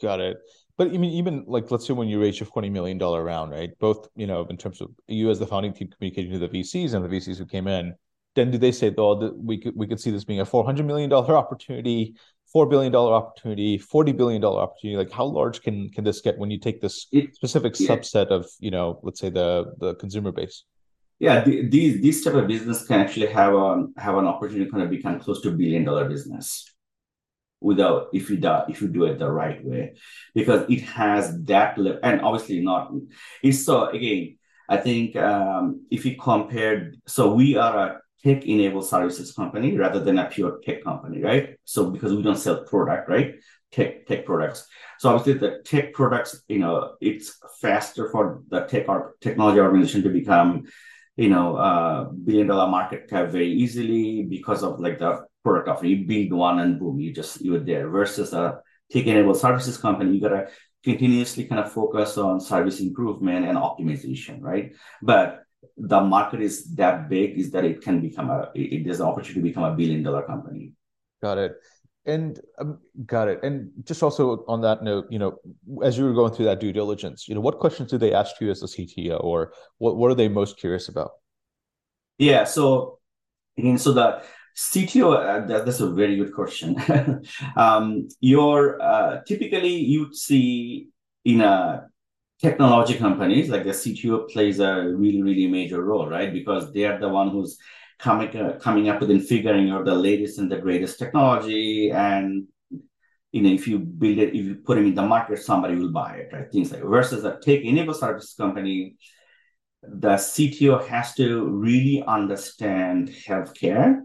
got it but I mean, even like let's say when you raise your twenty million dollar round, right? Both you know, in terms of you as the founding team communicating to the VCs and the VCs who came in, then do they say, "Oh, that we could we could see this being a four hundred million dollar opportunity, four billion dollar opportunity, forty billion dollar opportunity"? Like, how large can can this get when you take this specific yeah. subset of you know, let's say the the consumer base? Yeah, the, these this type of business can actually have a have an opportunity to kind of become close to a billion dollar business without if you do if you do it the right way. Because it has that and obviously not it's so again i think um, if you compare so we are a tech enabled services company rather than a pure tech company right? So because we don't sell product right? Tech tech products. So obviously the tech products you know it's faster for the tech or technology organization to become you know uh billion dollar market cap very easily because of like the product offering. You build one and boom, you just you're there. Versus a tech enabled services company, you gotta continuously kind of focus on service improvement and optimization, right? But the market is that big is that it can become a it, there's an opportunity to become a billion dollar company. Got it. And um, got it. And just also on that note, you know, as you were going through that due diligence, you know, what questions do they ask you as a CTO, or what what are they most curious about? Yeah. So again, so the CTO, uh, that, that's a very good question. um, your uh, typically you'd see in a technology companies like the CTO plays a really really major role, right? Because they are the one who's coming uh, coming up with and figuring out the latest and the greatest technology, and you know if you build it, if you put it in the market, somebody will buy it, right? Things like versus a tech enable service company. The CTO has to really understand healthcare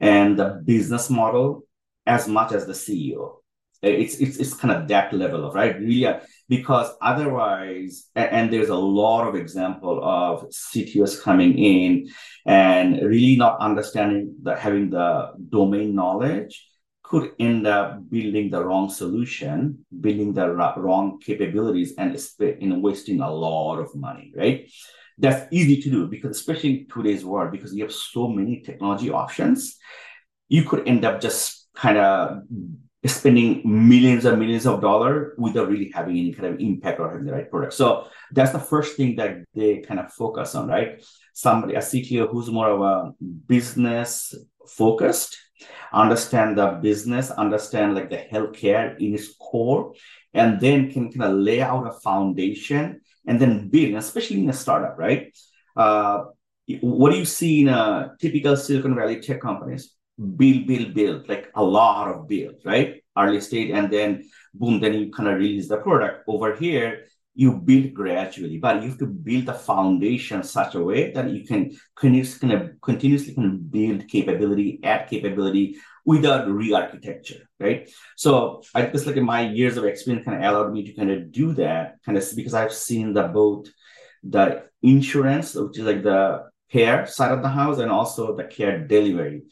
and the business model as much as the CEO. It's it's it's kind of that level of right, really, uh, because otherwise, and there's a lot of example of CTOs coming in and really not understanding that having the domain knowledge could end up building the wrong solution, building the wrong capabilities, and know, wasting a lot of money, right? That's easy to do because, especially in today's world, because you have so many technology options, you could end up just kind of spending millions and millions of dollars without really having any kind of impact or having the right product. So that's the first thing that they kind of focus on, right? Somebody, a CTO who's more of a business focused, understand the business, understand like the healthcare in its core, and then can kind of lay out a foundation and then build, especially in a startup, right? Uh, what do you see in a typical Silicon Valley tech companies? Build, build, build, like a lot of build, right? Early stage, and then boom, then you kind of release the product. Over here, you build gradually, but you have to build the foundation such a way that you can continuously kind of build capability, add capability without re-architecture, right? So I guess like my years of experience kind of allowed me to kind of do that, kind of because I've seen the both the insurance, which is like the care side of the house, and also the care delivery.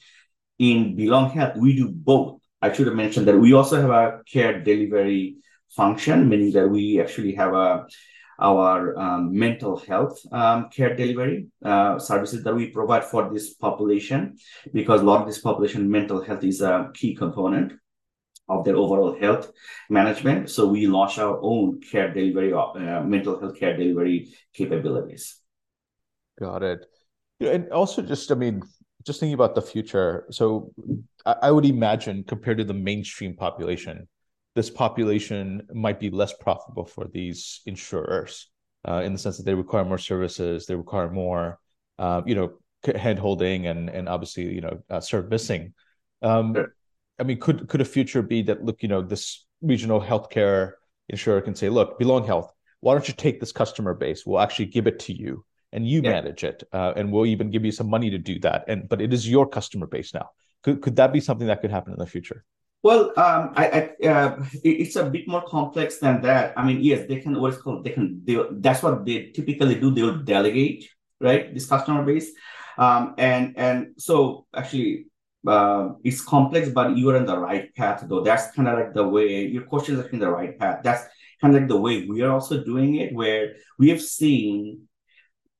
In Belong Health, we do both. I should have mentioned that we also have a care delivery function, meaning that we actually have a our um, mental health um, care delivery uh, services that we provide for this population because a lot of this population mental health is a key component of their overall health management. So we launch our own care delivery uh, mental health care delivery capabilities. Got it. And also just i mean just thinking about the future so I would imagine compared to the mainstream population this population might be less profitable for these insurers uh, in the sense that they require more services, they require more, uh, you know, hand holding and and obviously you know uh, servicing. Um, sure. I mean, could could a future be that look, you know, this regional healthcare insurer can say, look, Belong Health, why don't you take this customer base? We'll actually give it to you, and you yeah. manage it, uh, and we'll even give you some money to do that. And but it is your customer base now. Could could that be something that could happen in the future? Well, um, I, I uh, it's a bit more complex than that. I mean, yes, they can what is called they can they, that's what they typically do. They will delegate right this customer base, um, and and so actually uh, it's complex, but you are on the right path though. That's kind of like the way your question is in the right path. That's kind of like the way we are also doing it, where we have seen.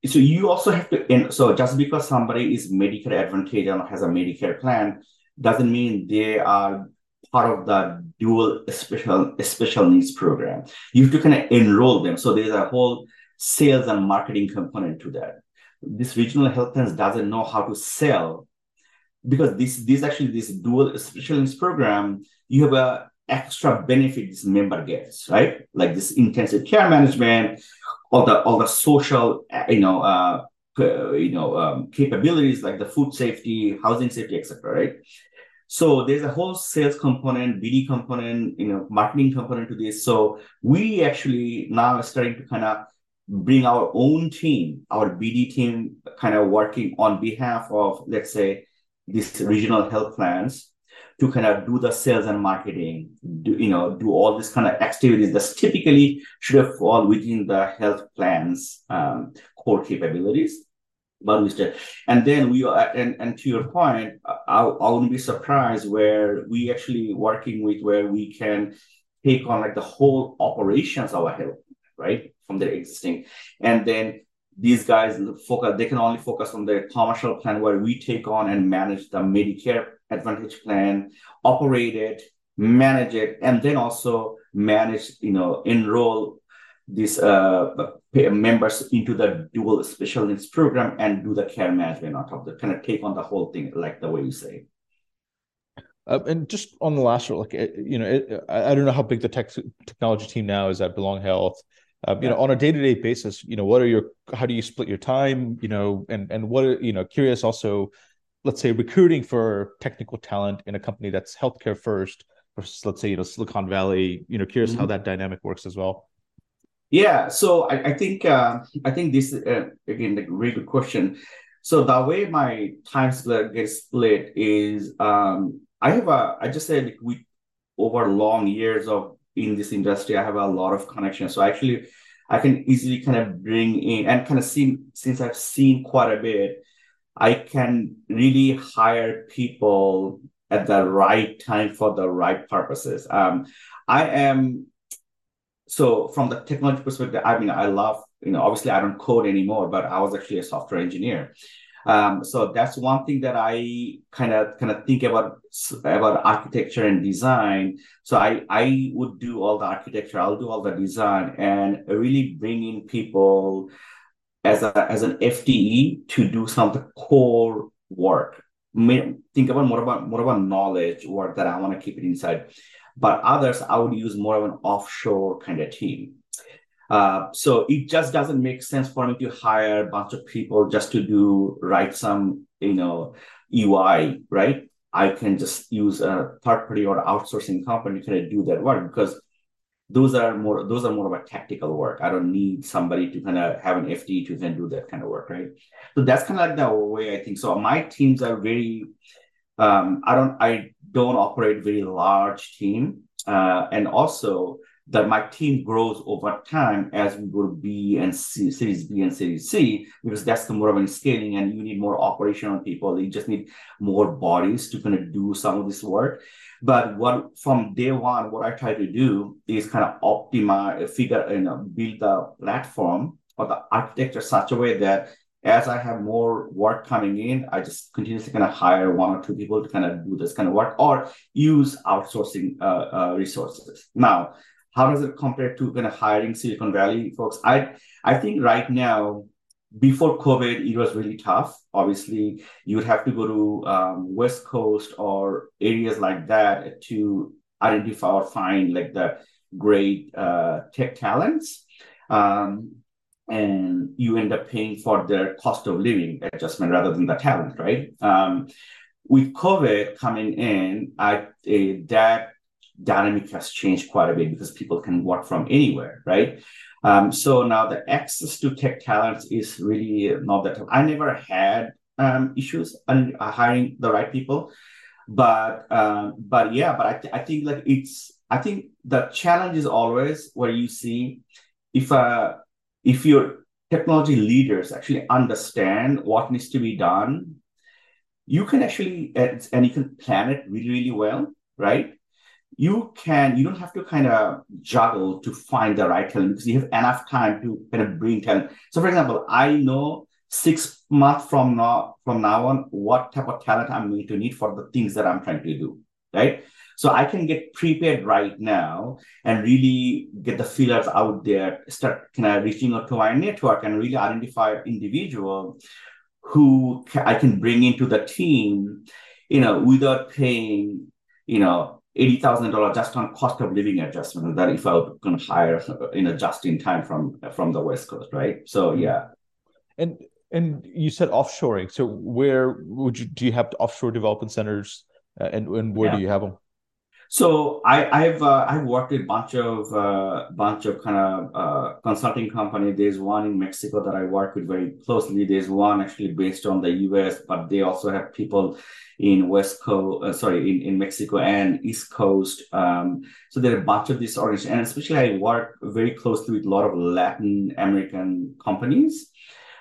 So you also have to. So just because somebody is Medicare Advantage and has a Medicare plan, doesn't mean they are part of the dual special special needs program. You have to kind of enroll them. So there's a whole sales and marketing component to that. This regional health plans doesn't know how to sell because this this actually this dual special needs program you have a extra benefit this member gets right like this intensive care management all the all the social you know uh, you know um, capabilities like the food safety housing safety etc right so there's a whole sales component bd component you know marketing component to this so we actually now are starting to kind of bring our own team our bd team kind of working on behalf of let's say these regional health plans to kind of do the sales and marketing, do you know, do all this kind of activities that typically should have fall within the health plans um, core capabilities. We and then we are, and, and to your point, I, I wouldn't be surprised where we actually working with where we can take on like the whole operations of a health, right, from their existing, and then these guys focus they can only focus on their commercial plan where we take on and manage the medicare advantage plan operate it manage it and then also manage you know enroll these uh, members into the dual special needs program and do the care management on top of the kind of take on the whole thing like the way you say. Uh, and just on the last like you know it, I don't know how big the tech technology team now is at belong health. Um, you know on a day-to-day basis you know what are your how do you split your time you know and and what are, you know curious also let's say recruiting for technical talent in a company that's healthcare first versus let's say you know silicon valley you know curious mm-hmm. how that dynamic works as well yeah so i, I think uh, i think this uh, again a really good question so the way my time split gets split is um, i have a i just said we over long years of in this industry, I have a lot of connections. So actually, I can easily kind of bring in and kind of see since I've seen quite a bit, I can really hire people at the right time for the right purposes. Um, I am so from the technology perspective. I mean, I love you know obviously I don't code anymore, but I was actually a software engineer. Um, so that's one thing that I kind of kind of think about about architecture and design. So I I would do all the architecture, I'll do all the design, and really bring in people as a as an FTE to do some of the core work. Think about more about more about knowledge work that I want to keep it inside. But others, I would use more of an offshore kind of team. Uh, so it just doesn't make sense for me to hire a bunch of people just to do write some you know UI, right? I can just use a third party or outsourcing company to kind of do that work because those are more those are more of a tactical work. I don't need somebody to kind of have an FD to then do that kind of work, right? So that's kind of like the way I think. So my teams are very um, I don't I don't operate very large team. Uh, and also that my team grows over time as we go to B and C, Series B and Series C, because that's the more of a scaling and you need more operational people. You just need more bodies to kind of do some of this work. But what from day one, what I try to do is kind of optimize, figure, you know, build the platform or the architecture such a way that as I have more work coming in, I just continuously kind of hire one or two people to kind of do this kind of work or use outsourcing uh, uh, resources. Now, how does it compare to kind of hiring Silicon Valley folks? I I think right now, before COVID, it was really tough. Obviously, you would have to go to um, West Coast or areas like that to identify or find like the great uh, tech talents. Um, and you end up paying for their cost of living adjustment rather than the talent, right? Um, with COVID coming in, I uh, that dynamic has changed quite a bit because people can work from anywhere, right? Um, so now the access to tech talents is really not that. I never had um, issues hiring the right people, but um, but yeah, but I, th- I think like it's I think the challenge is always where you see if uh if your technology leaders actually understand what needs to be done, you can actually and you can plan it really really well, right? you can you don't have to kind of juggle to find the right talent because you have enough time to kind of bring talent. So, for example, I know six months from now from now on what type of talent I'm going to need for the things that I'm trying to do, right? So I can get prepared right now and really get the feelers out there, start kind of reaching out to my network and really identify individual who I can bring into the team, you know, without paying, you know, eighty thousand dollars just on cost of living adjustment. That if I going hire, you know, just in time from from the West Coast, right? So mm-hmm. yeah. And and you said offshoring. So where would you do you have offshore development centers, uh, and and where yeah. do you have them? So I, have uh, I've worked with a bunch of uh, bunch of kind of uh, consulting company. There's one in Mexico that I work with very closely. There's one actually based on the U.S., but they also have people in West Coast, uh, sorry, in, in Mexico and East Coast. Um, so there are a bunch of these organizations, and especially I work very closely with a lot of Latin American companies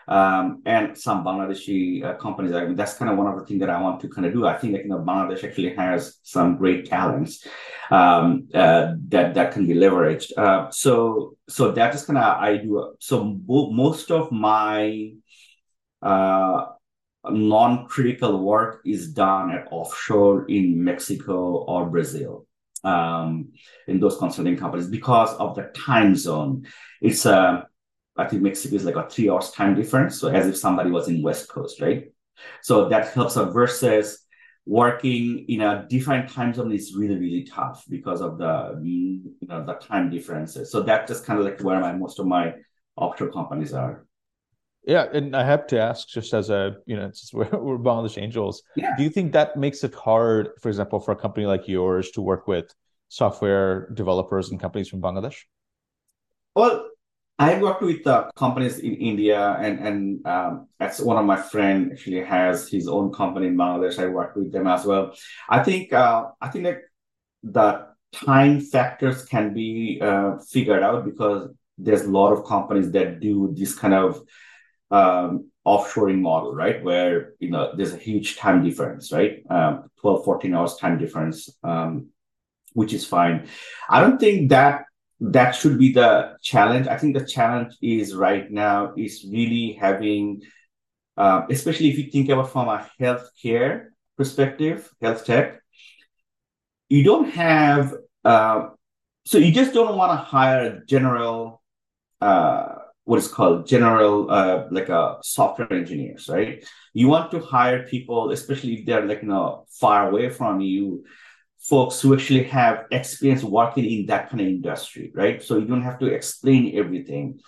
um, and some Bangladeshi uh, companies. I mean, that's kind of one of the things that I want to kind of do. I think that you know Bangladesh actually has some great talents um, uh, that that can be leveraged. Uh, so so that is kind of I do. So most of my uh, non-critical work is done at offshore in Mexico or Brazil um, in those consulting companies because of the time zone. It's a I think Mexico is like a three hours time difference. So as if somebody was in West Coast, right? So that helps us versus working in a different time zone is really, really tough because of the you know the time differences. So that's just kind of like where my most of my offshore companies are. Yeah, and I have to ask, just as a you know, since we're, we're Bangladesh Angels, yeah. do you think that makes it hard, for example, for a company like yours to work with software developers and companies from Bangladesh? Well, I worked with uh, companies in India, and and um, that's one of my friend actually has his own company in Bangladesh. I worked with them as well. I think uh, I think that the time factors can be uh, figured out because there's a lot of companies that do this kind of um, offshoring model, right? Where you know there's a huge time difference, right? Um, 12, 14 hours time difference, um, which is fine. I don't think that that should be the challenge. I think the challenge is right now is really having, uh, especially if you think about from a healthcare perspective, health tech, you don't have, uh, so you just don't want to hire general, uh, what is called general, uh, like a software engineers, right? You want to hire people, especially if they're like you know far away from you folks who actually have experience working in that kind of industry, right? So you don't have to explain everything.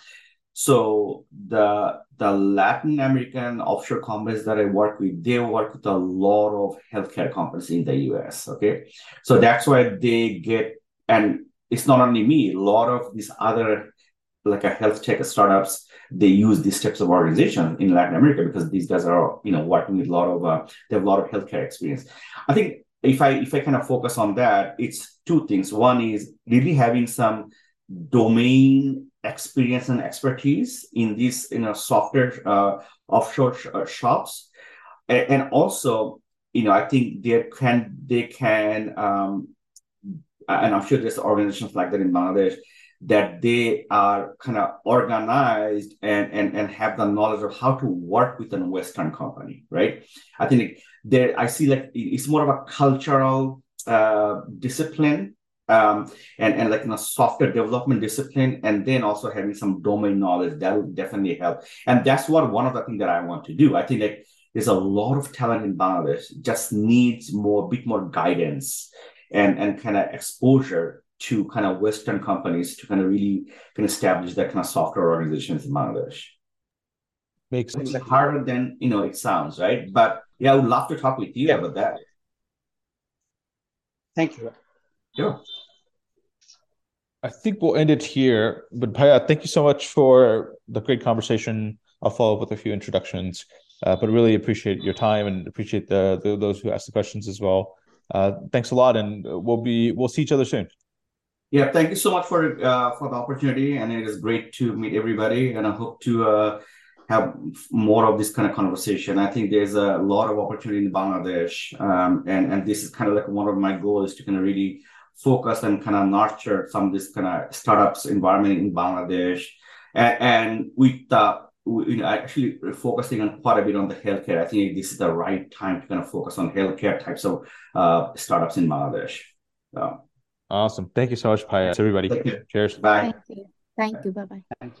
So the the Latin American offshore companies that I work with, they work with a lot of healthcare companies in the US. Okay. So that's why they get and it's not only me, a lot of these other like a health tech startups, they use these types of organizations in Latin America because these guys are, you know, working with a lot of uh, they have a lot of healthcare experience. I think if I if I kind of focus on that, it's two things. One is really having some domain experience and expertise in these you know software uh, offshore sh- uh, shops, and, and, also you know I think they can they can um, and I'm sure there's organizations like that in Bangladesh that they are kind of organized and, and, and have the knowledge of how to work with a Western company, right? I think there, I see like it's more of a cultural uh, discipline um, and, and like you know, software development discipline, and then also having some domain knowledge that would definitely help. And that's what one of the things that I want to do. I think like there's a lot of talent in Bangladesh, just needs more, a bit more guidance and and kind of exposure to kind of Western companies to kind of really kind of establish that kind of software organizations in Bangladesh. Makes sense. It's harder than you know it sounds, right? But yeah, I would love to talk with you yeah. about that. Thank you. Sure. I think we'll end it here. But Bhaiya, thank you so much for the great conversation. I'll follow up with a few introductions, uh, but really appreciate your time and appreciate the, the those who asked the questions as well. Uh, thanks a lot, and we'll be we'll see each other soon. Yeah, thank you so much for uh, for the opportunity, and it is great to meet everybody. And I hope to uh, have more of this kind of conversation. I think there's a lot of opportunity in Bangladesh, um, and and this is kind of like one of my goals to kind of really focus and kind of nurture some of this kind of startups environment in Bangladesh. And, and with the you know, actually focusing on quite a bit on the healthcare. I think this is the right time to kind of focus on healthcare types of uh, startups in Bangladesh. So. Awesome. Thank you so much, Payas, everybody. Thank you. Cheers. Bye. Thank you. Thank you. Bye bye.